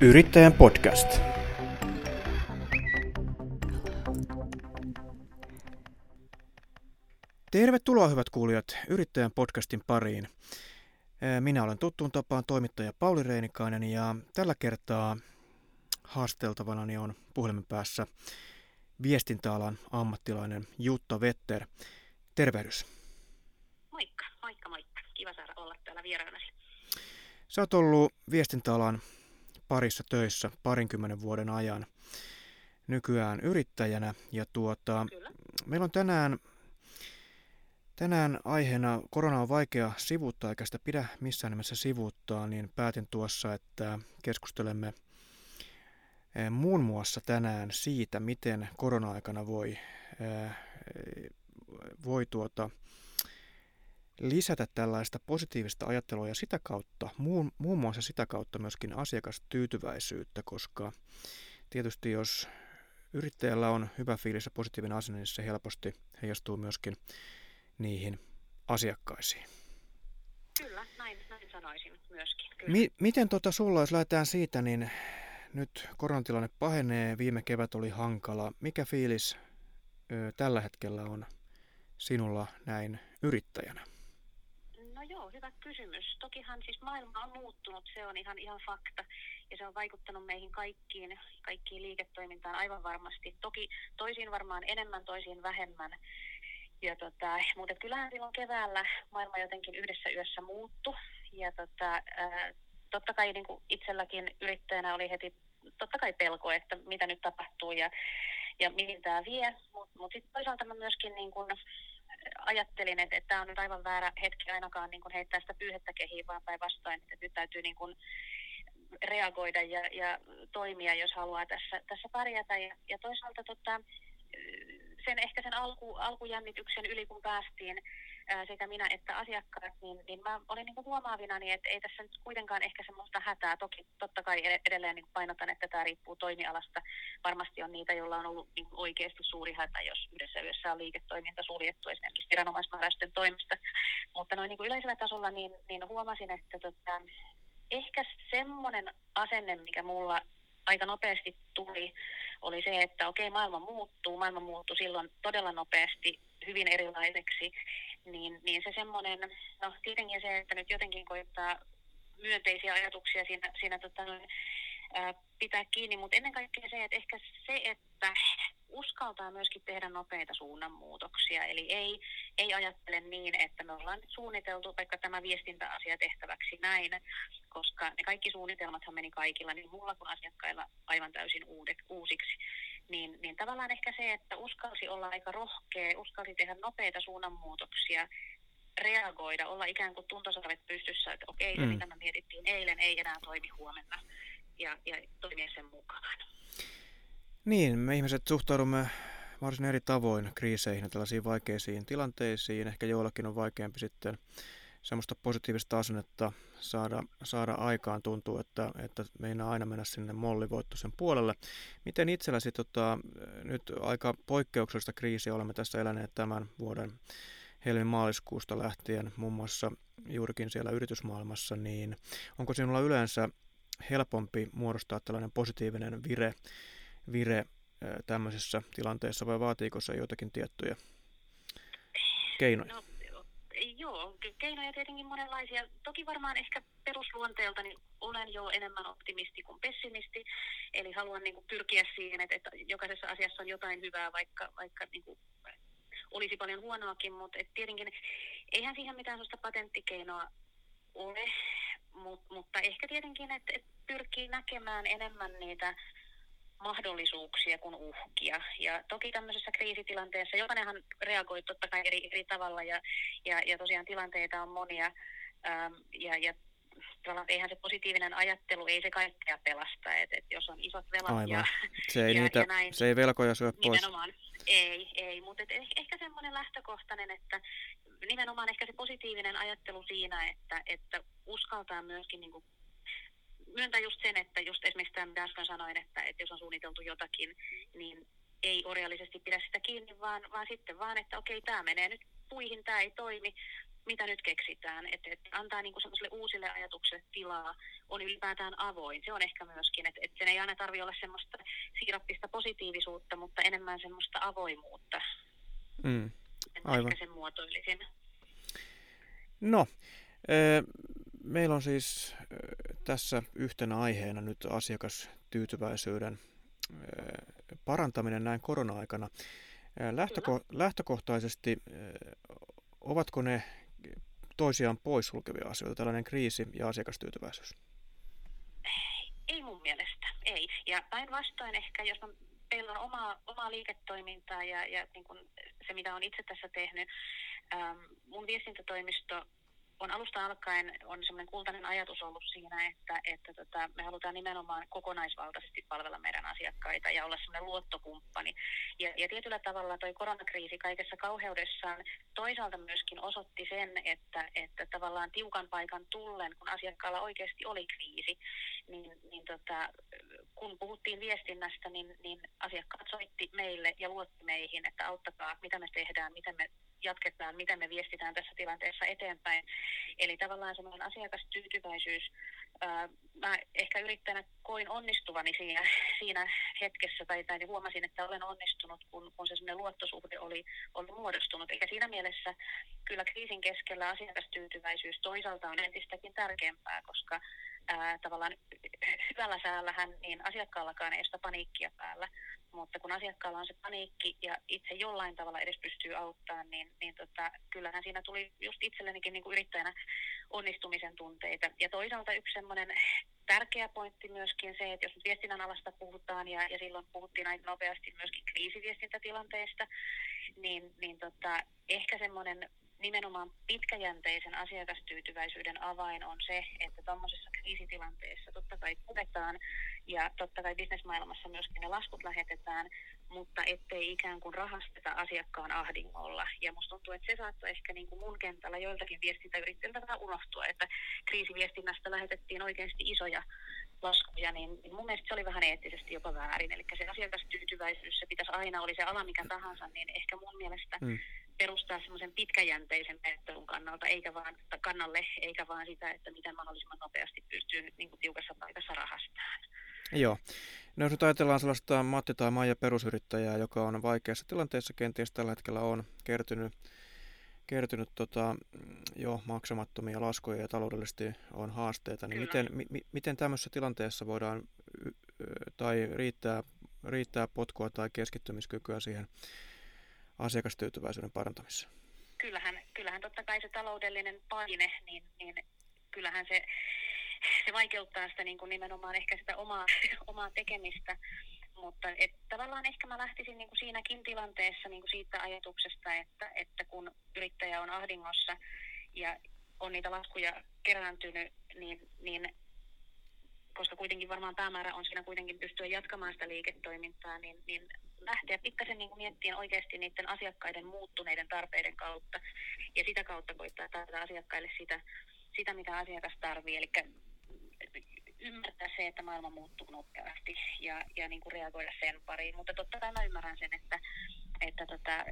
Yrittäjän podcast. Tervetuloa hyvät kuulijat Yrittäjän podcastin pariin. Minä olen tuttuun tapaan toimittaja Pauli Reinikainen ja tällä kertaa haasteltavana on puhelimen päässä viestintäalan ammattilainen Jutta Vetter. Tervehdys. Moikka, moikka, moikka. Kiva saada olla täällä vieraanasi. Sä oot ollut viestintäalan parissa töissä parinkymmenen vuoden ajan nykyään yrittäjänä. Ja tuota, Kyllä. meillä on tänään, tänään aiheena, korona on vaikea sivuuttaa eikä sitä pidä missään nimessä sivuuttaa, niin päätin tuossa, että keskustelemme eh, muun muassa tänään siitä, miten korona-aikana voi, eh, voi tuota, lisätä tällaista positiivista ajattelua ja sitä kautta, muun, muun muassa sitä kautta myöskin asiakastyytyväisyyttä, koska tietysti jos yrittäjällä on hyvä fiilis ja positiivinen asenne, niin se helposti heijastuu myöskin niihin asiakkaisiin. Kyllä, näin, näin sanoisin myöskin. Kyllä. Mi- miten tota sulla, jos lähdetään siitä, niin nyt koronatilanne pahenee, viime kevät oli hankala. Mikä fiilis ö, tällä hetkellä on sinulla näin yrittäjänä? Joo, hyvä kysymys. Tokihan siis maailma on muuttunut, se on ihan, ihan fakta. Ja se on vaikuttanut meihin kaikkiin, kaikkiin liiketoimintaan aivan varmasti. Toki toisiin varmaan enemmän, toisiin vähemmän. Ja tota, mutta kyllähän silloin keväällä maailma jotenkin yhdessä yössä muuttu. Ja tota, ää, totta kai niin kuin itselläkin yrittäjänä oli heti totta kai pelko, että mitä nyt tapahtuu ja, ja mihin tämä vie. Mutta mut sitten toisaalta mä myöskin niin kun ajattelin, että tämä on nyt aivan väärä hetki ainakaan niin kun heittää sitä pyyhettä kehiin, vaan päinvastoin, että nyt täytyy niin kun reagoida ja, ja toimia, jos haluaa tässä, tässä pärjätä. Ja, ja toisaalta tota, sen ehkä sen alku, alkujännityksen yli, kun päästiin ää, sekä minä että asiakkaat, niin, niin mä olin niin huomaavinani, että ei tässä nyt kuitenkaan ehkä semmoista hätää. Toki totta kai edelleen niin painotan, että tämä riippuu toimialasta. Varmasti on niitä, joilla on ollut niin oikeasti suuri hätä, jos yhdessä yössä on liiketoiminta suljettu esimerkiksi viranomaismääräysten toimesta. Mutta noin niin yleisellä tasolla niin, niin huomasin, että tota, ehkä semmoinen asenne, mikä mulla aika nopeasti tuli, oli se, että okei, maailma muuttuu, maailma muuttui silloin todella nopeasti, hyvin erilaiseksi, niin, niin se semmoinen, no tietenkin se, että nyt jotenkin koittaa myönteisiä ajatuksia siinä, siinä tota, ää, pitää kiinni, mutta ennen kaikkea se, että ehkä se, että uskaltaa myöskin tehdä nopeita suunnanmuutoksia. Eli ei, ei ajattele niin, että me ollaan nyt suunniteltu vaikka tämä viestintäasia tehtäväksi näin, koska ne kaikki suunnitelmathan meni kaikilla, niin mulla kuin asiakkailla aivan täysin uudet, uusiksi. Niin, niin tavallaan ehkä se, että uskalsi olla aika rohkea, uskalsi tehdä nopeita suunnanmuutoksia, reagoida, olla ikään kuin tuntosarvet pystyssä, että okei, se mm. mitä me mietittiin eilen ei enää toimi huomenna ja, ja toimia sen mukaan. Niin, me ihmiset suhtaudumme varsin eri tavoin kriiseihin ja tällaisiin vaikeisiin tilanteisiin. Ehkä joillakin on vaikeampi sitten semmoista positiivista asennetta saada, saada aikaan. Tuntuu, että, että meinaa aina mennä sinne mollivoittoisen puolelle. Miten itselläsi tota, nyt aika poikkeuksellista kriisiä olemme tässä eläneet tämän vuoden helmi-maaliskuusta lähtien, muun muassa juurikin siellä yritysmaailmassa, niin onko sinulla yleensä helpompi muodostaa tällainen positiivinen vire vire tämmöisessä tilanteessa vai vaatiiko se joitakin tiettyjä keinoja? No, joo, keinoja tietenkin monenlaisia. Toki varmaan ehkä perusluonteelta niin olen jo enemmän optimisti kuin pessimisti, eli haluan niin kuin, pyrkiä siihen, että, että jokaisessa asiassa on jotain hyvää, vaikka, vaikka niin kuin, olisi paljon huonoakin, mutta et tietenkin eihän siihen mitään sellaista patenttikeinoa ole, mut, mutta ehkä tietenkin, että et pyrkii näkemään enemmän niitä mahdollisuuksia kuin uhkia. Ja toki tämmöisessä kriisitilanteessa jokainenhan reagoi totta kai eri, eri tavalla ja, ja, ja tosiaan tilanteita on monia ähm, ja, ja tavallaan eihän se positiivinen ajattelu, ei se kaikkea pelasta, että et jos on isot velat Aivan. ja, se ei, ja, niitä, ja näin, se ei velkoja syö pois. Nimenomaan, ei, ei, mutta et ehkä semmoinen lähtökohtainen, että nimenomaan ehkä se positiivinen ajattelu siinä, että, että uskaltaa myöskin niin myöntää just sen, että just esimerkiksi tämä, mitä äsken sanoin, että, että jos on suunniteltu jotakin, niin ei orjallisesti pidä sitä kiinni, vaan, vaan sitten vaan, että okei, tämä menee nyt puihin, tämä ei toimi, mitä nyt keksitään, että et antaa niin semmoiselle uusille ajatuksille tilaa, on ylipäätään avoin. Se on ehkä myöskin, että et sen ei aina tarvitse olla semmoista siirappista positiivisuutta, mutta enemmän semmoista avoimuutta. Mm, aivan. Ehkä sen muotoilisin. No, meillä on siis tässä yhtenä aiheena nyt asiakastyytyväisyyden parantaminen näin korona-aikana. Lähtöko- lähtökohtaisesti, ovatko ne toisiaan poissulkevia asioita, tällainen kriisi ja asiakastyytyväisyys? Ei mun mielestä, ei. Ja päinvastoin ehkä, jos on, teillä on omaa, omaa liiketoimintaa ja, ja niin kun se, mitä on itse tässä tehnyt, ähm, mun viestintätoimisto on alusta alkaen on semmoinen kultainen ajatus ollut siinä, että, että tota, me halutaan nimenomaan kokonaisvaltaisesti palvella meidän asiakkaita ja olla semmoinen luottokumppani. Ja, ja tietyllä tavalla toi koronakriisi kaikessa kauheudessaan toisaalta myöskin osoitti sen, että, että tavallaan tiukan paikan tullen, kun asiakkaalla oikeasti oli kriisi, niin, niin tota, kun puhuttiin viestinnästä, niin, niin asiakkaat soitti meille ja luotti meihin, että auttakaa, mitä me tehdään, miten me jatketaan, miten me viestitään tässä tilanteessa eteenpäin. Eli tavallaan semmoinen asiakastyytyväisyys, mä ehkä yrittäjänä koin onnistuvani siinä, siinä hetkessä tai, tai huomasin, että olen onnistunut, kun, kun se semmoinen luottosuhde oli, oli muodostunut. Eikä siinä mielessä kyllä kriisin keskellä asiakastyytyväisyys toisaalta on entistäkin tärkeämpää, koska ää, tavallaan hyvällä säällähän niin asiakkaallakaan ei sitä paniikkia päällä, mutta kun asiakkaalla on se paniikki ja itse jollain tavalla edes pystyy auttamaan, niin, niin tota, kyllähän siinä tuli just itsellenikin niin kuin yrittäjänä onnistumisen tunteita. Ja toisaalta yksi semmoinen tärkeä pointti myöskin se, että jos nyt viestinnän alasta puhutaan ja, ja silloin puhuttiin aika nopeasti myöskin kriisiviestintätilanteesta, niin, niin tota, ehkä semmoinen nimenomaan pitkäjänteisen asiakastyytyväisyyden avain on se, että tuommoisessa kriisitilanteessa totta kai puhutaan ja totta kai bisnesmaailmassa myöskin ne laskut lähetetään, mutta ettei ikään kuin rahasteta asiakkaan ahdingolla. Ja musta tuntuu, että se saattoi ehkä niin kuin mun kentällä joiltakin viestintäyrittäjiltä vähän unohtua, että kriisiviestinnästä lähetettiin oikeasti isoja laskuja, niin, niin mun mielestä se oli vähän eettisesti jopa väärin. Eli se asiakastyytyväisyys, se pitäisi aina, oli se ala mikä tahansa, niin ehkä mun mielestä mm perustaa semmoisen pitkäjänteisen ajattelun kannalta, eikä vaan, kannalle, eikä vaan sitä, että miten mahdollisimman nopeasti pystyy nyt niin kuin tiukassa paikassa rahastamaan. Joo. No jos nyt ajatellaan sellaista Matti tai Maija perusyrittäjää, joka on vaikeassa tilanteessa, kenties tällä hetkellä on kertynyt, kertynyt tota, jo maksamattomia laskuja ja taloudellisesti on haasteita, niin miten, mi, miten tämmöisessä tilanteessa voidaan tai riittää, riittää potkua tai keskittymiskykyä siihen asiakastyytyväisyyden parantamisessa? Kyllähän, kyllähän totta kai se taloudellinen paine, niin, niin kyllähän se, se vaikeuttaa sitä niin kuin nimenomaan ehkä sitä omaa, omaa tekemistä. Mutta et, tavallaan ehkä mä lähtisin niin kuin siinäkin tilanteessa niin kuin siitä ajatuksesta, että, että kun yrittäjä on ahdingossa ja on niitä laskuja kerääntynyt, niin, niin koska kuitenkin varmaan päämäärä on siinä kuitenkin pystyä jatkamaan sitä liiketoimintaa, niin, niin lähteä pikkasen niin miettimään oikeasti niiden asiakkaiden muuttuneiden tarpeiden kautta ja sitä kautta koittaa tarjota asiakkaille sitä, sitä mitä asiakas tarvii. Eli ymmärtää se, että maailma muuttuu nopeasti ja, ja niin kuin reagoida sen pariin. Mutta totta kai mä ymmärrän sen, että, että tota,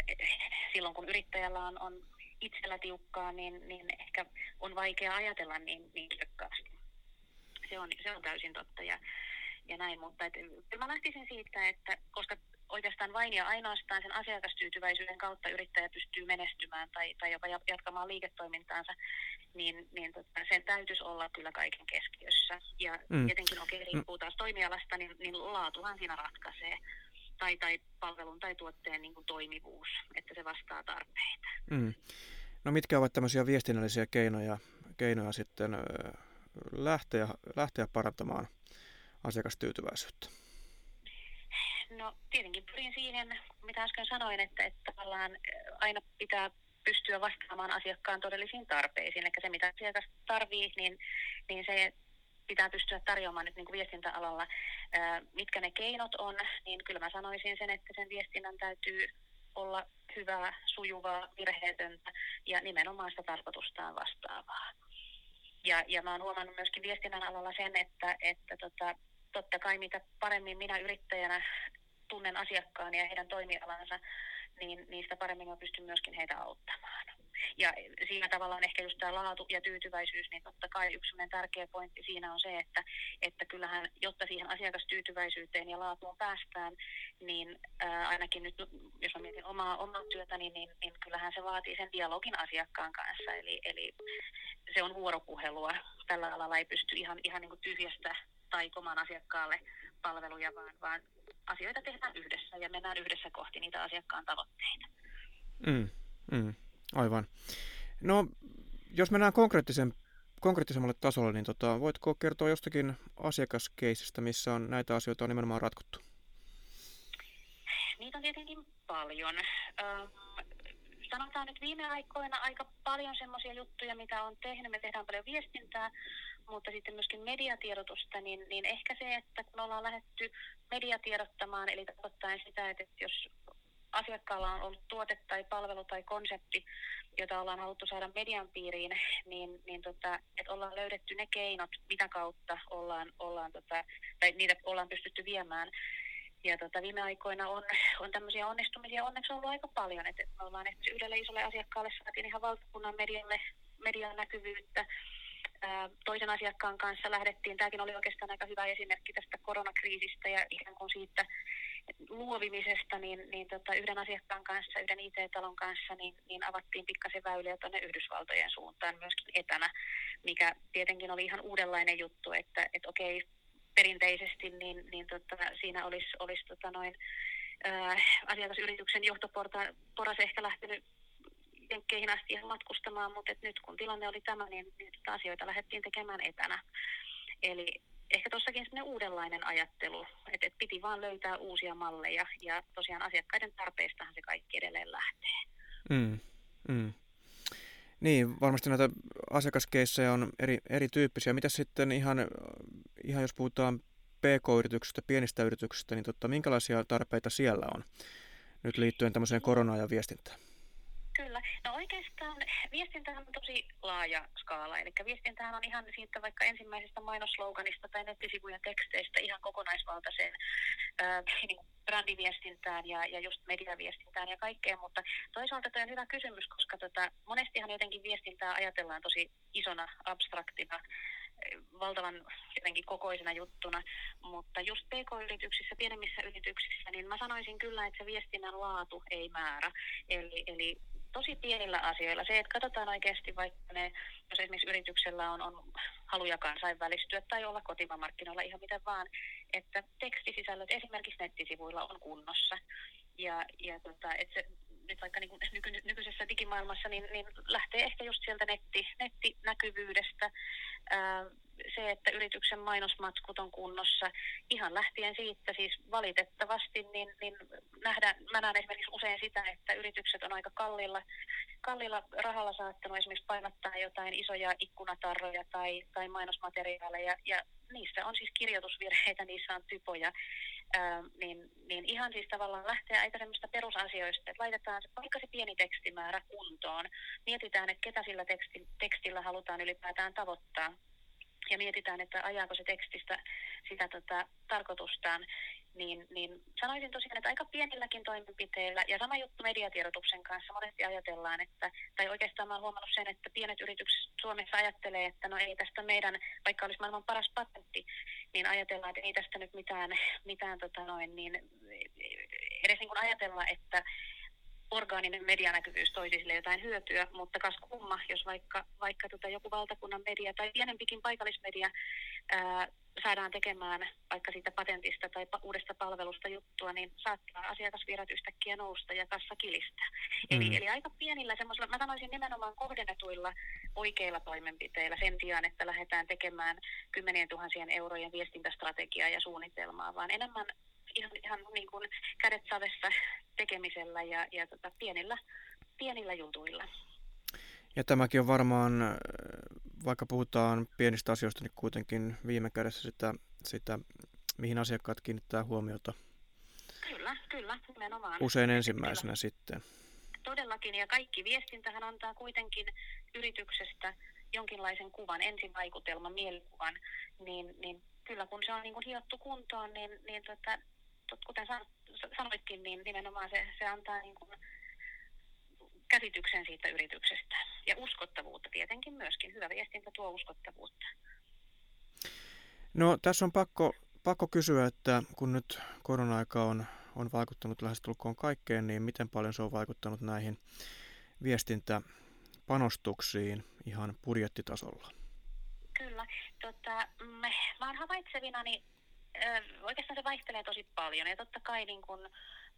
silloin kun yrittäjällä on, on itsellä tiukkaa, niin, niin ehkä on vaikea ajatella niin, niin kirkkaasti. Se on, se on täysin totta ja, ja näin, mutta et, mä lähtisin siitä, että koska oikeastaan vain ja ainoastaan sen asiakastyytyväisyyden kautta yrittäjä pystyy menestymään tai, tai jopa jatkamaan liiketoimintaansa, niin, niin tota, sen täytyisi olla kyllä kaiken keskiössä. Ja mm. tietenkin okei, okay, riippuu taas toimialasta, niin, niin laatuhan siinä ratkaisee. Tai, tai palvelun tai tuotteen niin kuin toimivuus, että se vastaa tarpeita. Mm. No mitkä ovat tämmöisiä viestinnällisiä keinoja, keinoja sitten lähteä, lähteä parantamaan asiakastyytyväisyyttä? No tietenkin pyrin siihen, mitä äsken sanoin, että, että tavallaan aina pitää pystyä vastaamaan asiakkaan todellisiin tarpeisiin. Eli se, mitä asiakas tarvii, niin, niin se pitää pystyä tarjoamaan nyt niin kuin viestintäalalla. mitkä ne keinot on, niin kyllä mä sanoisin sen, että sen viestinnän täytyy olla hyvää, sujuvaa, virheetöntä ja nimenomaan sitä tarkoitustaan vastaavaa. Ja, ja mä oon huomannut myöskin viestinnän alalla sen, että, että tota, totta kai mitä paremmin minä yrittäjänä tunnen asiakkaan ja heidän toimialansa, niin niistä paremmin mä pystyn myöskin heitä auttamaan. Ja siinä tavallaan ehkä just tämä laatu ja tyytyväisyys, niin totta kai yksi tärkeä pointti siinä on se, että, että kyllähän, jotta siihen asiakastyytyväisyyteen ja laatuun päästään, niin ää, ainakin nyt, jos mä mietin omaa, omaa työtäni, niin, niin kyllähän se vaatii sen dialogin asiakkaan kanssa. Eli, eli se on vuoropuhelua. Tällä alalla ei pysty ihan, ihan niin kuin tyhjästä taikomaan asiakkaalle palveluja, vaan, vaan asioita tehdään yhdessä ja mennään yhdessä kohti niitä asiakkaan tavoitteita. Mm, mm. Aivan. No, jos mennään konkreettisen, konkreettisemmalle tasolle, niin tota, voitko kertoa jostakin asiakaskeisistä, missä on näitä asioita on nimenomaan ratkottu? Niitä on tietenkin paljon. Ähm, sanotaan nyt viime aikoina aika paljon semmoisia juttuja, mitä on tehnyt. Me tehdään paljon viestintää, mutta sitten myöskin mediatiedotusta, niin, niin ehkä se, että kun ollaan lähdetty mediatiedottamaan, eli tarkoittaa sitä, että jos asiakkaalla on ollut tuote tai palvelu tai konsepti, jota ollaan haluttu saada median piiriin, niin, niin tota, että ollaan löydetty ne keinot, mitä kautta ollaan, ollaan tota, tai niitä ollaan pystytty viemään. Ja tota, viime aikoina on, on tämmöisiä onnistumisia onneksi ollut aika paljon, että me ollaan että yhdelle isolle asiakkaalle saatiin ihan valtakunnan medialle, median näkyvyyttä. Toisen asiakkaan kanssa lähdettiin, tämäkin oli oikeastaan aika hyvä esimerkki tästä koronakriisistä ja ikään kuin siitä luovimisesta, niin, niin tota, yhden asiakkaan kanssa, yhden IT-talon kanssa, niin, niin avattiin pikkasen väyliä tuonne Yhdysvaltojen suuntaan myöskin etänä, mikä tietenkin oli ihan uudenlainen juttu, että et okei, perinteisesti niin, niin tota, siinä olisi, olisi tota noin, ää, asiakasyrityksen johtoporas ehkä lähtenyt jenkkeihin asti ihan matkustamaan, mutta et nyt kun tilanne oli tämä, niin, niin asioita lähdettiin tekemään etänä. Eli ehkä tuossakin sellainen uudenlainen ajattelu, että, että piti vaan löytää uusia malleja ja tosiaan asiakkaiden tarpeistahan se kaikki edelleen lähtee. Mm, mm. Niin, varmasti näitä asiakaskeissejä on eri, erityyppisiä. Mitä sitten ihan, ihan jos puhutaan PK-yrityksistä, pienistä yrityksistä, niin totta, minkälaisia tarpeita siellä on nyt liittyen tämmöiseen koronaan ja viestintään? Kyllä. No oikeastaan viestintähän on tosi laaja skaala. Eli viestintähän on ihan siitä vaikka ensimmäisestä mainosloganista tai nettisivujen teksteistä ihan kokonaisvaltaiseen ää, niin brändiviestintään ja, ja just mediaviestintään ja kaikkeen. Mutta toisaalta tuo on hyvä kysymys, koska tota, monestihan jotenkin viestintää ajatellaan tosi isona, abstraktina valtavan jotenkin kokoisena juttuna, mutta just pk-yrityksissä, pienemmissä yrityksissä, niin mä sanoisin kyllä, että se viestinnän laatu ei määrä. Eli, eli tosi pienillä asioilla. Se, että katsotaan oikeasti vaikka ne, jos esimerkiksi yrityksellä on, on haluja kansainvälistyä tai olla kotimamarkkinoilla ihan miten vaan, että tekstisisällöt esimerkiksi nettisivuilla on kunnossa. Ja, ja tota, että se, nyt vaikka niin nyky, nykyisessä digimaailmassa, niin, niin lähtee ehkä just sieltä netti, nettinäkyvyydestä, ää, se, että yrityksen mainosmatkut on kunnossa, ihan lähtien siitä siis valitettavasti, niin, niin nähdään, mä näen esimerkiksi usein sitä, että yritykset on aika kallilla, kallilla rahalla saattanut esimerkiksi painottaa jotain isoja ikkunatarroja tai, tai mainosmateriaaleja, ja niissä on siis kirjoitusvirheitä, niissä on typoja, ää, niin, niin ihan siis tavallaan lähtee aika semmoista perusasioista, että laitetaan se, vaikka se pieni tekstimäärä kuntoon, mietitään, että ketä sillä teksti, tekstillä halutaan ylipäätään tavoittaa, ja mietitään, että ajaako se tekstistä sitä tota, tarkoitustaan, niin, niin sanoisin tosiaan, että aika pienilläkin toimenpiteillä, ja sama juttu mediatiedotuksen kanssa, monesti ajatellaan, että, tai oikeastaan mä olen huomannut sen, että pienet yritykset Suomessa ajattelee, että no ei tästä meidän, vaikka olisi maailman paras patentti, niin ajatellaan, että ei tästä nyt mitään, mitään tota noin, niin edes niin kuin ajatella, että orgaaninen medianäkyvyys toisi sille jotain hyötyä, mutta kas kumma, jos vaikka, vaikka tota joku valtakunnan media tai pienempikin paikallismedia ää, saadaan tekemään vaikka siitä patentista tai uudesta palvelusta juttua, niin saattaa asiakasvirrat yhtäkkiä nousta ja kassa kilistää. Mm. Eli, eli aika pienillä semmoisilla, mä sanoisin nimenomaan kohdennetuilla oikeilla toimenpiteillä sen sijaan, että lähdetään tekemään kymmenien tuhansien eurojen viestintästrategiaa ja suunnitelmaa, vaan enemmän ihan, ihan niin kuin kädet savessa tekemisellä ja, ja tota, pienillä, pienillä jutuilla. Ja tämäkin on varmaan, vaikka puhutaan pienistä asioista, niin kuitenkin viime kädessä sitä, sitä mihin asiakkaat kiinnittää huomiota. Kyllä, kyllä, nimenomaan. Usein ensimmäisenä kyllä. sitten. Todellakin, ja kaikki viestintähän antaa kuitenkin yrityksestä jonkinlaisen kuvan, ensivaikutelman, mielikuvan, niin, niin kyllä kun se on niin kuin hiottu kuntoon, niin, niin tota, kuten sanoitkin, niin nimenomaan se, se antaa niin kuin käsityksen siitä yrityksestä ja uskottavuutta tietenkin myöskin. Hyvä viestintä tuo uskottavuutta. No tässä on pakko, pakko kysyä, että kun nyt korona-aika on, on vaikuttanut lähestulkoon kaikkeen, niin miten paljon se on vaikuttanut näihin viestintäpanostuksiin ihan budjettitasolla? Kyllä. Tota, mä, mä oon havaitsevina, niin oikeastaan se vaihtelee tosi paljon. Ja totta kai niin kun,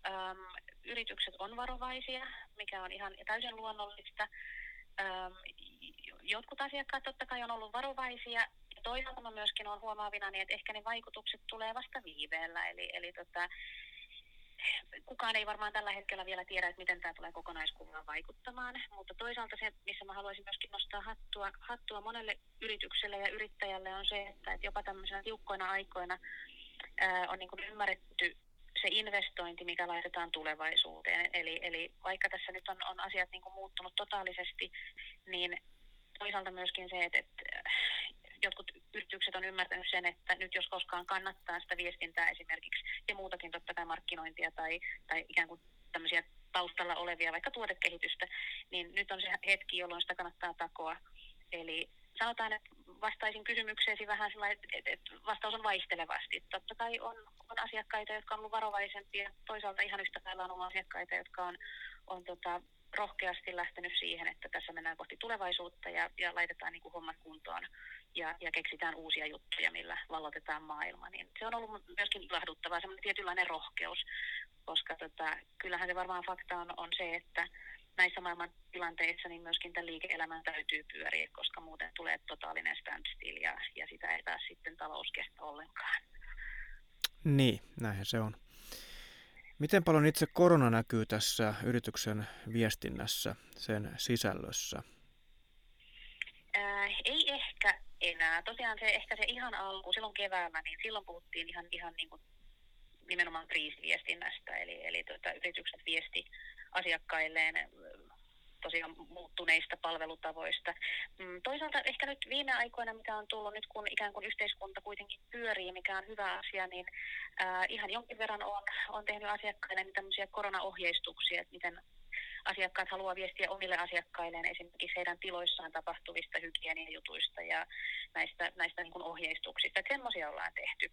äm, yritykset on varovaisia, mikä on ihan täysin luonnollista. Äm, jotkut asiakkaat totta kai on ollut varovaisia. Ja toisaalta mä myöskin on huomaavina, niin että ehkä ne vaikutukset tulee vasta viiveellä. Eli, eli tota, kukaan ei varmaan tällä hetkellä vielä tiedä, että miten tämä tulee kokonaiskuvaan vaikuttamaan, mutta toisaalta se, missä mä haluaisin myöskin nostaa hattua, hattua monelle yritykselle ja yrittäjälle on se, että, jopa tämmöisenä tiukkoina aikoina ää, on niin ymmärretty se investointi, mikä laitetaan tulevaisuuteen. Eli, eli vaikka tässä nyt on, on asiat niin muuttunut totaalisesti, niin toisaalta myöskin se, että, että jotkut yritykset on ymmärtänyt sen, että nyt jos koskaan kannattaa sitä viestintää esimerkiksi ja muutakin totta kai markkinointia tai, tai ikään kuin tämmöisiä taustalla olevia vaikka tuotekehitystä, niin nyt on se hetki, jolloin sitä kannattaa takoa. Eli sanotaan, että vastaisin kysymykseesi vähän sillä että, vastaus on vaihtelevasti. Totta kai on, on asiakkaita, jotka on ollut varovaisempia. Toisaalta ihan yhtä lailla on ollut asiakkaita, jotka on, on tota, rohkeasti lähtenyt siihen, että tässä mennään kohti tulevaisuutta ja, ja laitetaan niin kuin hommat kuntoon ja, ja keksitään uusia juttuja, millä vallotetaan maailma. Niin se on ollut myöskin ilahduttavaa, semmoinen tietynlainen rohkeus, koska tota, kyllähän se varmaan fakta on, on se, että näissä maailman tilanteissa niin myöskin tämän liike-elämän täytyy pyöriä, koska muuten tulee totaalinen standstill ja, ja sitä ei taas sitten talous kestä ollenkaan. Niin, näinhän se on. Miten paljon itse korona näkyy tässä yrityksen viestinnässä, sen sisällössä? Ää, ei ehkä enää. Tosiaan se ehkä se ihan alku, silloin keväällä, niin silloin puhuttiin ihan, ihan niin kuin nimenomaan kriisiviestinnästä, eli, eli tuota, yritykset viesti asiakkailleen tosiaan muuttuneista palvelutavoista. Mm, toisaalta ehkä nyt viime aikoina, mitä on tullut nyt, kun ikään kuin yhteiskunta kuitenkin pyörii, mikä on hyvä asia, niin äh, ihan jonkin verran on, on tehnyt asiakkaille niin tämmöisiä koronaohjeistuksia, että miten asiakkaat haluaa viestiä omille asiakkailleen esimerkiksi heidän tiloissaan tapahtuvista hygieniajutuista ja näistä, näistä niin kuin ohjeistuksista. Että semmoisia ollaan tehty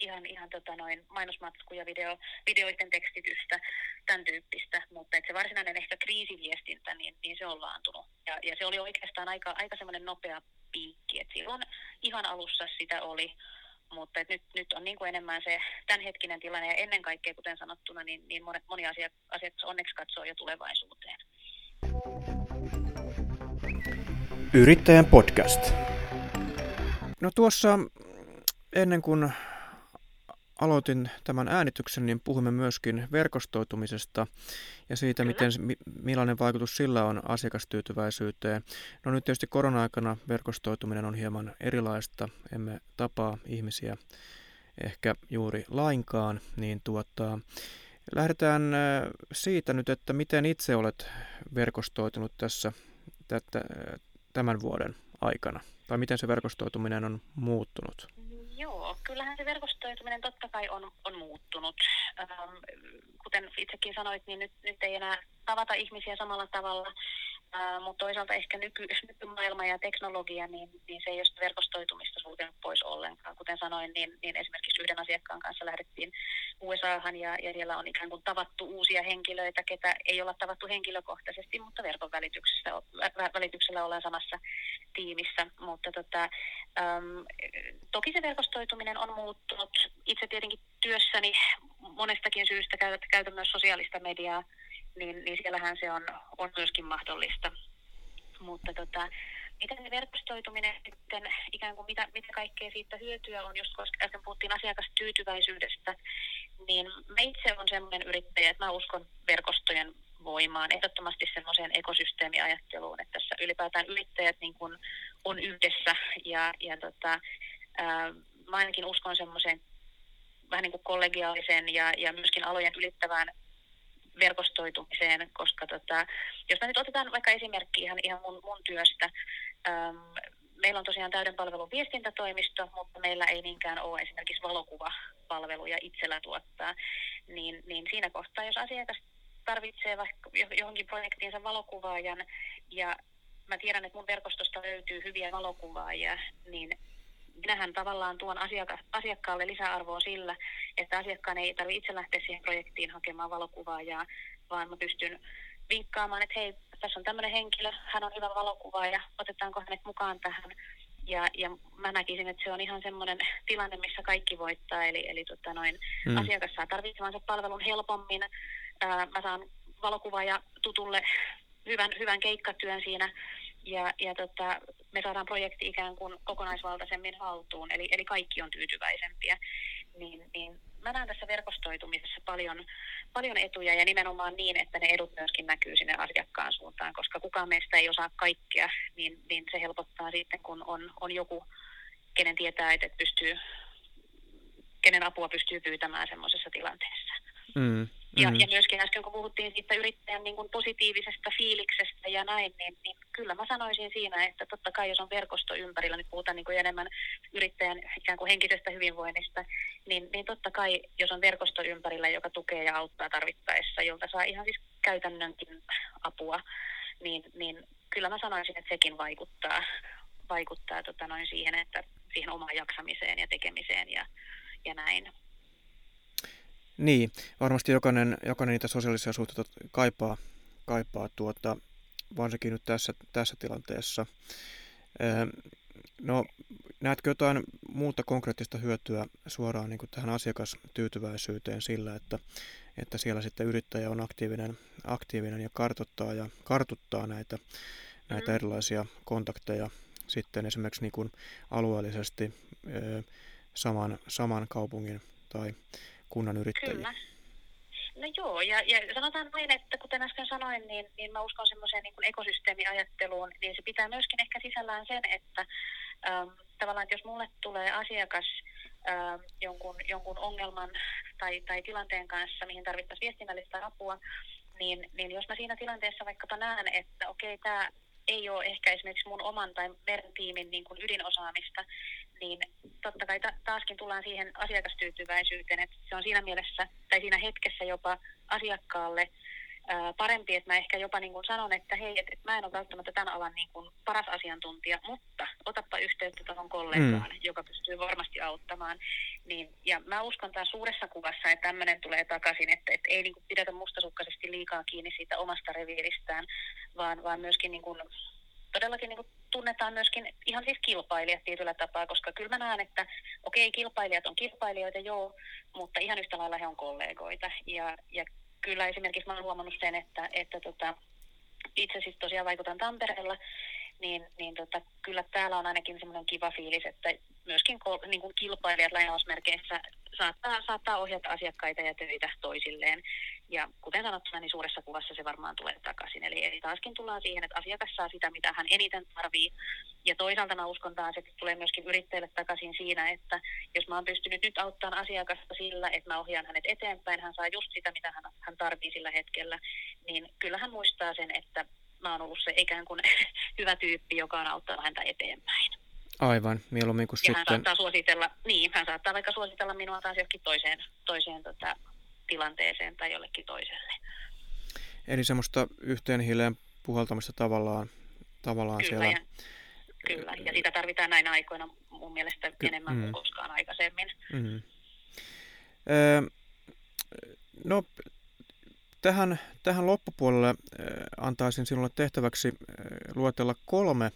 ihan, ihan tota noin mainosmatskuja, video, videoiden tekstitystä, tämän tyyppistä, mutta se varsinainen ehkä kriisiviestintä, niin, niin se on laantunut. Ja, ja se oli oikeastaan aika, aika semmoinen nopea piikki, että silloin ihan alussa sitä oli, mutta nyt, nyt on niin kuin enemmän se tämänhetkinen tilanne ja ennen kaikkea, kuten sanottuna, niin, niin monet, moni asia, asiakas onneksi katsoo jo tulevaisuuteen. Yrittäjän podcast. No tuossa ennen kuin aloitin tämän äänityksen, niin puhumme myöskin verkostoitumisesta ja siitä, miten, millainen vaikutus sillä on asiakastyytyväisyyteen. No nyt tietysti korona-aikana verkostoituminen on hieman erilaista, emme tapaa ihmisiä ehkä juuri lainkaan, niin tuota, lähdetään siitä nyt, että miten itse olet verkostoitunut tässä tämän vuoden aikana, tai miten se verkostoituminen on muuttunut? Joo, kyllähän se verkostoituminen totta kai on, on muuttunut. Ähm, kuten itsekin sanoit, niin nyt, nyt ei enää tavata ihmisiä samalla tavalla. Uh, mutta toisaalta ehkä nyky, nykymaailma ja teknologia, niin, niin se ei ole verkostoitumista sulkenut pois ollenkaan. Kuten sanoin, niin, niin esimerkiksi yhden asiakkaan kanssa lähdettiin USAhan ja, ja siellä on ikään kuin tavattu uusia henkilöitä, ketä ei olla tavattu henkilökohtaisesti, mutta verkon välityksellä, välityksellä ollaan samassa tiimissä. Mutta tota, um, toki se verkostoituminen on muuttunut. Itse tietenkin työssäni monestakin syystä käytän myös sosiaalista mediaa niin, niin siellähän se on, on myöskin mahdollista. Mutta tota, miten verkostoituminen sitten, ikään kuin mitä, mitä kaikkea siitä hyötyä on, just koska äsken puhuttiin asiakastyytyväisyydestä, niin me itse on sellainen yrittäjä, että mä uskon verkostojen voimaan, ehdottomasti semmoiseen ekosysteemiajatteluun, että tässä ylipäätään yrittäjät niin kuin on yhdessä ja, ja tota, ää, mä ainakin uskon semmoiseen vähän niin kuin kollegiaaliseen ja, ja myöskin alojen ylittävään verkostoitumiseen, koska tota, jos me nyt otetaan vaikka esimerkki ihan, ihan mun, mun työstä, äm, meillä on tosiaan täyden palvelun viestintätoimisto, mutta meillä ei niinkään ole esimerkiksi valokuvapalveluja itsellä tuottaa. Niin, niin siinä kohtaa, jos asiakas tarvitsee vaikka johonkin projektiinsa valokuvaajan ja mä tiedän, että mun verkostosta löytyy hyviä valokuvaajia, niin minähän tavallaan tuon asiaka- asiakkaalle lisäarvoa sillä, että asiakkaan ei tarvitse itse lähteä siihen projektiin hakemaan valokuvaajaa, vaan mä pystyn vinkkaamaan, että hei, tässä on tämmöinen henkilö, hän on hyvä valokuvaaja, otetaanko hänet mukaan tähän. Ja, ja mä näkisin, että se on ihan semmoinen tilanne, missä kaikki voittaa, eli, eli tota noin, mm. asiakas saa tarvitsemansa palvelun helpommin. Ää, mä saan valokuvaaja tutulle hyvän, hyvän keikkatyön siinä ja, ja tota, me saadaan projekti ikään kuin kokonaisvaltaisemmin haltuun, eli, eli kaikki on tyytyväisempiä. Niin, niin mä näen tässä verkostoitumisessa paljon, paljon etuja ja nimenomaan niin, että ne edut myöskin näkyy sinne asiakkaan suuntaan, koska kukaan meistä ei osaa kaikkea, niin, niin se helpottaa sitten, kun on, on joku, kenen tietää, että pystyy, kenen apua pystyy pyytämään semmoisessa tilanteessa. Mm. Ja, mm. ja myöskin äsken kun puhuttiin siitä yrittäjän niin kuin positiivisesta fiiliksestä ja näin, niin, niin kyllä mä sanoisin siinä, että totta kai jos on verkosto ympärillä, nyt puhutaan niin kuin enemmän yrittäjän ikään kuin henkisestä hyvinvoinnista, niin, niin totta kai jos on verkosto ympärillä, joka tukee ja auttaa tarvittaessa, jolta saa ihan siis käytännönkin apua, niin, niin kyllä mä sanoisin, että sekin vaikuttaa, vaikuttaa tota noin siihen, että siihen omaan jaksamiseen ja tekemiseen ja, ja näin. Niin, varmasti jokainen, jokainen niitä sosiaalisia suhteita kaipaa, kaipaa tuota, varsinkin nyt tässä, tässä tilanteessa. No, näetkö jotain muuta konkreettista hyötyä suoraan niin kuin tähän asiakastyytyväisyyteen sillä, että, että siellä sitten yrittäjä on aktiivinen, aktiivinen ja kartottaa ja kartuttaa näitä, näitä mm. erilaisia kontakteja sitten esimerkiksi niin kuin alueellisesti saman, saman kaupungin tai kunnan yrittäjiä. Kyllä. No joo, ja, ja sanotaan vain, että kuten äsken sanoin, niin, niin mä uskon semmoiseen niin ekosysteemiajatteluun, niin se pitää myöskin ehkä sisällään sen, että ähm, tavallaan, että jos mulle tulee asiakas ähm, jonkun, jonkun ongelman tai, tai tilanteen kanssa, mihin tarvittaisiin viestinnällistä apua, niin, niin jos mä siinä tilanteessa vaikkapa näen, että okei, okay, tämä ei ole ehkä esimerkiksi mun oman tai meidän tiimin niin kuin ydinosaamista, niin totta kai ta- taaskin tullaan siihen asiakastyytyväisyyteen, että se on siinä mielessä tai siinä hetkessä jopa asiakkaalle ää, parempi, että mä ehkä jopa niin kuin sanon, että hei, että, että mä en ole välttämättä tämän alan niin kuin paras asiantuntija, mutta otappa yhteyttä tuohon kollegaan, mm. joka pystyy varmasti auttamaan. Niin, ja mä uskon taas suuressa kuvassa, että tämmöinen tulee takaisin, että, että ei niin kuin pidetä mustasukkaisesti liikaa kiinni siitä omasta reviiristään, vaan, vaan myöskin niin kuin todellakin niin kuin tunnetaan myöskin ihan siis kilpailijat tietyllä tapaa, koska kyllä mä näen, että okei, kilpailijat on kilpailijoita, joo, mutta ihan yhtä lailla he on kollegoita. Ja, ja kyllä esimerkiksi mä olen huomannut sen, että, että tota, itse siis tosiaan vaikutan Tampereella, niin, niin tota, kyllä täällä on ainakin semmoinen kiva fiilis, että myöskin kol, niin kuin kilpailijat lainausmerkeissä saattaa, saattaa ohjata asiakkaita ja töitä toisilleen. Ja kuten sanottuna, niin suuressa kuvassa se varmaan tulee takaisin. Eli, eli taaskin tullaan siihen, että asiakas saa sitä, mitä hän eniten tarvii. Ja toisaalta mä uskon taas, että tulee myöskin yrittäjälle takaisin siinä, että jos mä oon pystynyt nyt auttamaan asiakasta sillä, että mä ohjaan hänet eteenpäin, hän saa just sitä, mitä hän, hän tarvii sillä hetkellä, niin kyllä hän muistaa sen, että mä oon ollut se ikään kuin hyvä tyyppi, joka on auttanut häntä eteenpäin. Aivan, mieluummin kuin ja sitten... hän saattaa suositella, niin, hän saattaa vaikka suositella minua taas johonkin toiseen, toiseen tota, tilanteeseen tai jollekin toiselle. Eli semmoista yhteen hiileen puhaltamista tavallaan, tavallaan kyllä, siellä... Ja, kyllä, ja sitä tarvitaan näinä aikoina mun mielestä Ky- enemmän mm. kuin koskaan aikaisemmin. Mm. Öö, no, tähän, tähän loppupuolelle antaisin sinulle tehtäväksi luetella kolme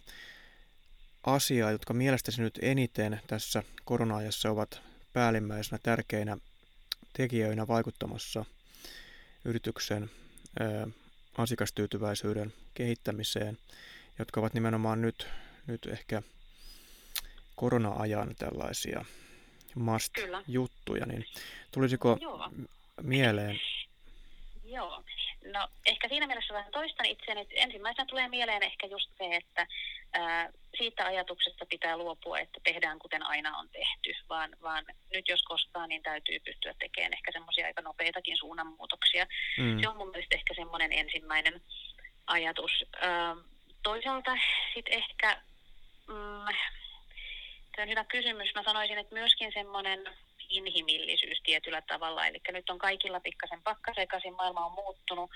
asiaa, jotka mielestäsi nyt eniten tässä korona-ajassa ovat päällimmäisenä tärkeinä tekijöinä vaikuttamassa yrityksen ää, asiakastyytyväisyyden kehittämiseen, jotka ovat nimenomaan nyt, nyt ehkä korona-ajan tällaisia must-juttuja, niin tulisiko Joo. mieleen? Joo, no ehkä siinä mielessä vähän toistan itseäni. Ensimmäisenä tulee mieleen ehkä just se, että ää, siitä ajatuksesta pitää luopua, että tehdään kuten aina on tehty, vaan, vaan nyt jos koskaan, niin täytyy pystyä tekemään ehkä semmoisia aika nopeitakin suunnanmuutoksia. Mm. Se on mun mielestä ehkä semmoinen ensimmäinen ajatus. Ää, toisaalta sitten ehkä mm, Tämä on hyvä kysymys. Mä sanoisin, että myöskin semmoinen inhimillisyys tietyllä tavalla. Eli nyt on kaikilla pikkasen pakkasekaisin, maailma on muuttunut,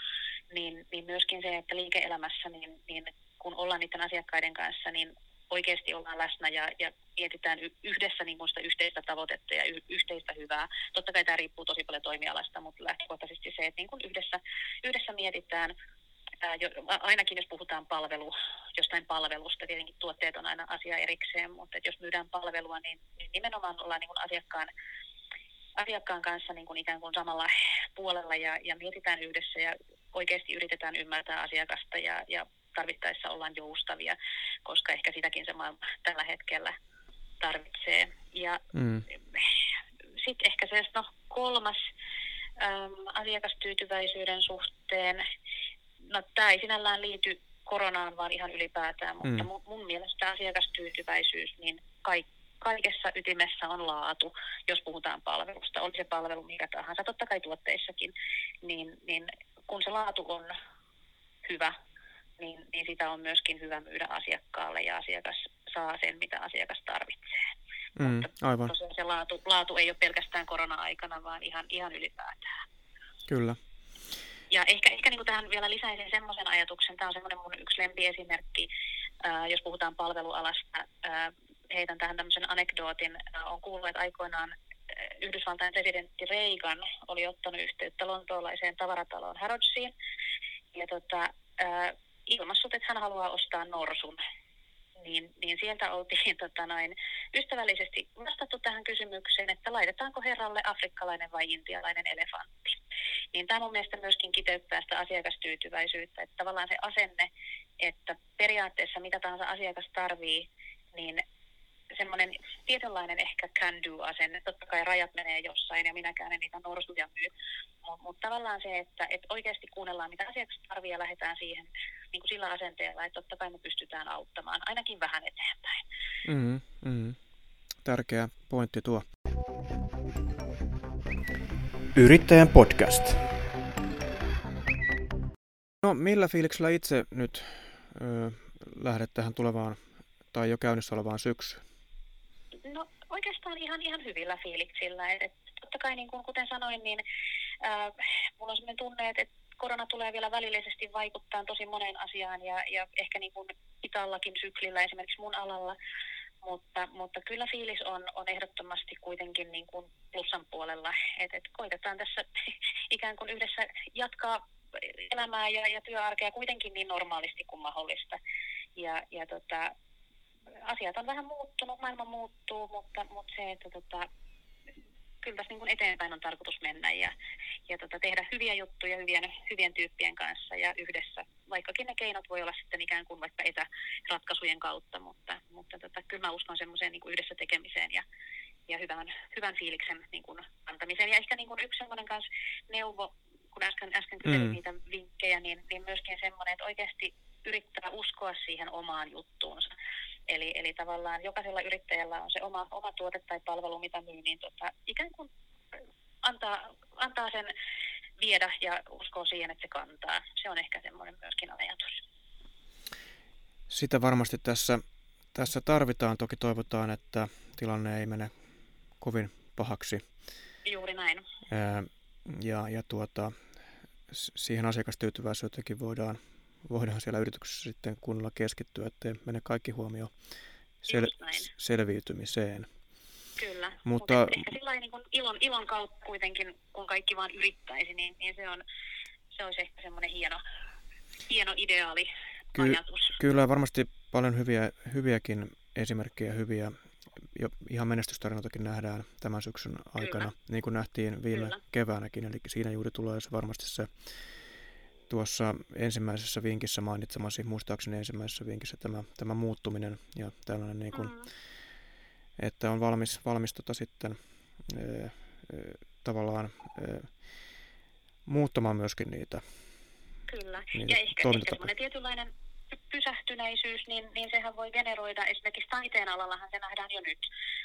niin, niin myöskin se, että liike-elämässä, niin, niin kun ollaan niiden asiakkaiden kanssa, niin oikeasti ollaan läsnä ja, ja mietitään yhdessä niin kuin sitä yhteistä tavoitetta ja y- yhteistä hyvää. Totta kai tämä riippuu tosi paljon toimialasta, mutta lähtökohtaisesti se, että niin kuin yhdessä, yhdessä mietitään ää, jo, ainakin jos puhutaan palvelu, jostain palvelusta, tietenkin tuotteet on aina asia erikseen, mutta jos myydään palvelua, niin, niin nimenomaan ollaan niin kuin asiakkaan, asiakkaan kanssa niin kuin ikään kuin samalla puolella ja, ja mietitään yhdessä ja oikeasti yritetään ymmärtää asiakasta ja, ja tarvittaessa ollaan joustavia, koska ehkä sitäkin se maailma tällä hetkellä tarvitsee. Ja mm. sitten ehkä se no, kolmas äm, asiakastyytyväisyyden suhteen, no tämä ei sinällään liity koronaan, vaan ihan ylipäätään, mutta mm. mun, mun mielestä asiakastyytyväisyys, niin kaikki kaikessa ytimessä on laatu, jos puhutaan palvelusta, oli se palvelu mikä tahansa, totta kai tuotteissakin, niin, niin kun se laatu on hyvä, niin, niin sitä on myöskin hyvä myydä asiakkaalle ja asiakas saa sen, mitä asiakas tarvitsee. Mm, Mutta aivan. tosiaan se laatu, laatu ei ole pelkästään korona-aikana, vaan ihan, ihan ylipäätään. Kyllä. Ja ehkä, ehkä niin kuin tähän vielä lisäisin semmoisen ajatuksen, tämä on semmoinen mun yksi lempiesimerkki, äh, jos puhutaan palvelualasta, äh, heitän tähän tämmöisen anekdootin, äh, on kuullut, että aikoinaan Yhdysvaltain presidentti Reagan oli ottanut yhteyttä lontoolaiseen tavarataloon Harrodsiin, ja tota, ilmassut, että hän haluaa ostaa norsun. Niin, niin sieltä oltiin tota noin, ystävällisesti vastattu tähän kysymykseen, että laitetaanko herralle afrikkalainen vai intialainen elefantti. Niin tämä mun mielestä myöskin kiteyttää sitä asiakastyytyväisyyttä, että tavallaan se asenne, että periaatteessa mitä tahansa asiakas tarvii, niin semmoinen tietynlainen ehkä can-do-asenne. Totta kai rajat menee jossain ja minäkään en niitä norsuja myy. Mutta mut tavallaan se, että et oikeasti kuunnellaan mitä asiakas tarvii ja lähdetään siihen niin kuin sillä asenteella, että totta kai me pystytään auttamaan ainakin vähän eteenpäin. Mm, mm. Tärkeä pointti tuo. Yrittäjän podcast. No millä fiiliksellä itse nyt ö, lähdet tähän tulevaan tai jo käynnissä olevaan syksyyn? No oikeastaan ihan, ihan hyvillä fiiliksillä. Et, et, totta kai niin kuin, kuten sanoin, niin äh, mulla on sellainen tunne, että, korona tulee vielä välillisesti vaikuttaa tosi moneen asiaan ja, ja ehkä niin kuin itallakin syklillä esimerkiksi mun alalla. Mutta, mutta kyllä fiilis on, on ehdottomasti kuitenkin niin kuin plussan puolella, että et koitetaan tässä ikään kuin yhdessä jatkaa elämää ja, ja työarkea kuitenkin niin normaalisti kuin mahdollista. Ja, ja tota, asiat on vähän muuttunut, maailma muuttuu, mutta, mutta se, että tota, kyllä tässä niin kuin eteenpäin on tarkoitus mennä ja, ja tota, tehdä hyviä juttuja hyvien, hyvien tyyppien kanssa ja yhdessä. Vaikkakin ne keinot voi olla sitten ikään kuin vaikka etäratkaisujen kautta, mutta, mutta tota, kyllä mä uskon semmoiseen niin yhdessä tekemiseen ja, ja hyvän, hyvän fiiliksen niin kuin antamiseen. Ja ehkä niin kuin yksi semmoinen kanssa neuvo, kun äsken, äsken kyselin mm. niitä vinkkejä, niin, niin myöskin semmoinen, että oikeasti yrittää uskoa siihen omaan juttuunsa. Eli, eli tavallaan jokaisella yrittäjällä on se oma, oma tuote tai palvelu, mitä myy, niin tota, ikään kuin antaa, antaa sen viedä ja uskoo siihen, että se kantaa. Se on ehkä semmoinen myöskin ajatus. Sitä varmasti tässä, tässä tarvitaan. Toki toivotaan, että tilanne ei mene kovin pahaksi. Juuri näin. Ää, ja, ja tuota, siihen asiakastyytyväisyyteen voidaan voidaan siellä yrityksessä sitten kunnolla keskittyä, ettei mene kaikki huomio sel- selviytymiseen. Kyllä, mutta, mutta ehkä sillä niin ilon, ilon kautta kuitenkin, kun kaikki vaan yrittäisi, niin, niin se, on, se olisi ehkä semmoinen hieno, hieno ideaali Ky- ajatus. Kyllä, varmasti paljon hyviä, hyviäkin esimerkkejä, hyviä jo ihan menestystarinoitakin nähdään tämän syksyn aikana, Kyllä. niin kuin nähtiin viime Kyllä. keväänäkin, eli siinä juuri tulee se varmasti se tuossa ensimmäisessä vinkissä mainitsemasi, muistaakseni ensimmäisessä vinkissä tämä, tämä muuttuminen ja tällainen, niin kuin, mm. että on valmis, valmis tota sitten e, e, tavallaan e, muuttamaan myöskin niitä. Kyllä, niitä ja ehkä, ehkä semmoinen tietynlainen pysähtyneisyys, niin, niin sehän voi generoida esimerkiksi taiteen alallahan se nähdään jo nyt,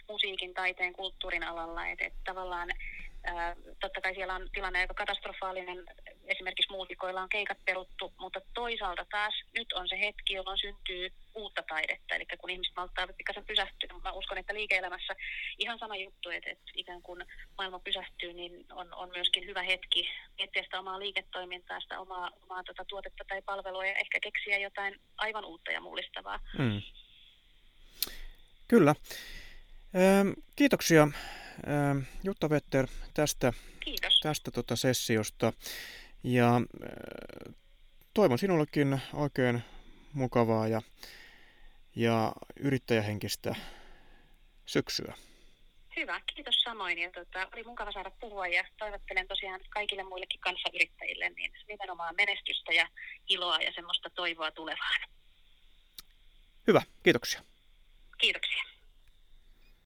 musiikin, taiteen, kulttuurin alalla, että, että tavallaan ää, totta kai siellä on tilanne aika katastrofaalinen esimerkiksi muusikoilla on keikat peruttu, mutta toisaalta taas nyt on se hetki, jolloin syntyy uutta taidetta. Eli kun ihmiset malttaa pikkasen pysähtyä, mä uskon, että liike-elämässä ihan sama juttu, että, että ikään kuin maailma pysähtyy, niin on, on myöskin hyvä hetki miettiä sitä omaa liiketoimintaa, sitä omaa, omaa tuota tuotetta tai palvelua ja ehkä keksiä jotain aivan uutta ja mullistavaa. Mm. Kyllä. Kiitoksia Jutta Vetter tästä, Kiitos. tästä tota sessiosta. Ja toivon sinullekin oikein mukavaa ja, ja yrittäjähenkistä syksyä. Hyvä, kiitos samoin. Ja tota, oli mukava saada puhua ja toivottelen tosiaan kaikille muillekin kanssayrittäjille niin nimenomaan menestystä ja iloa ja semmoista toivoa tulevaan. Hyvä, kiitoksia. Kiitoksia.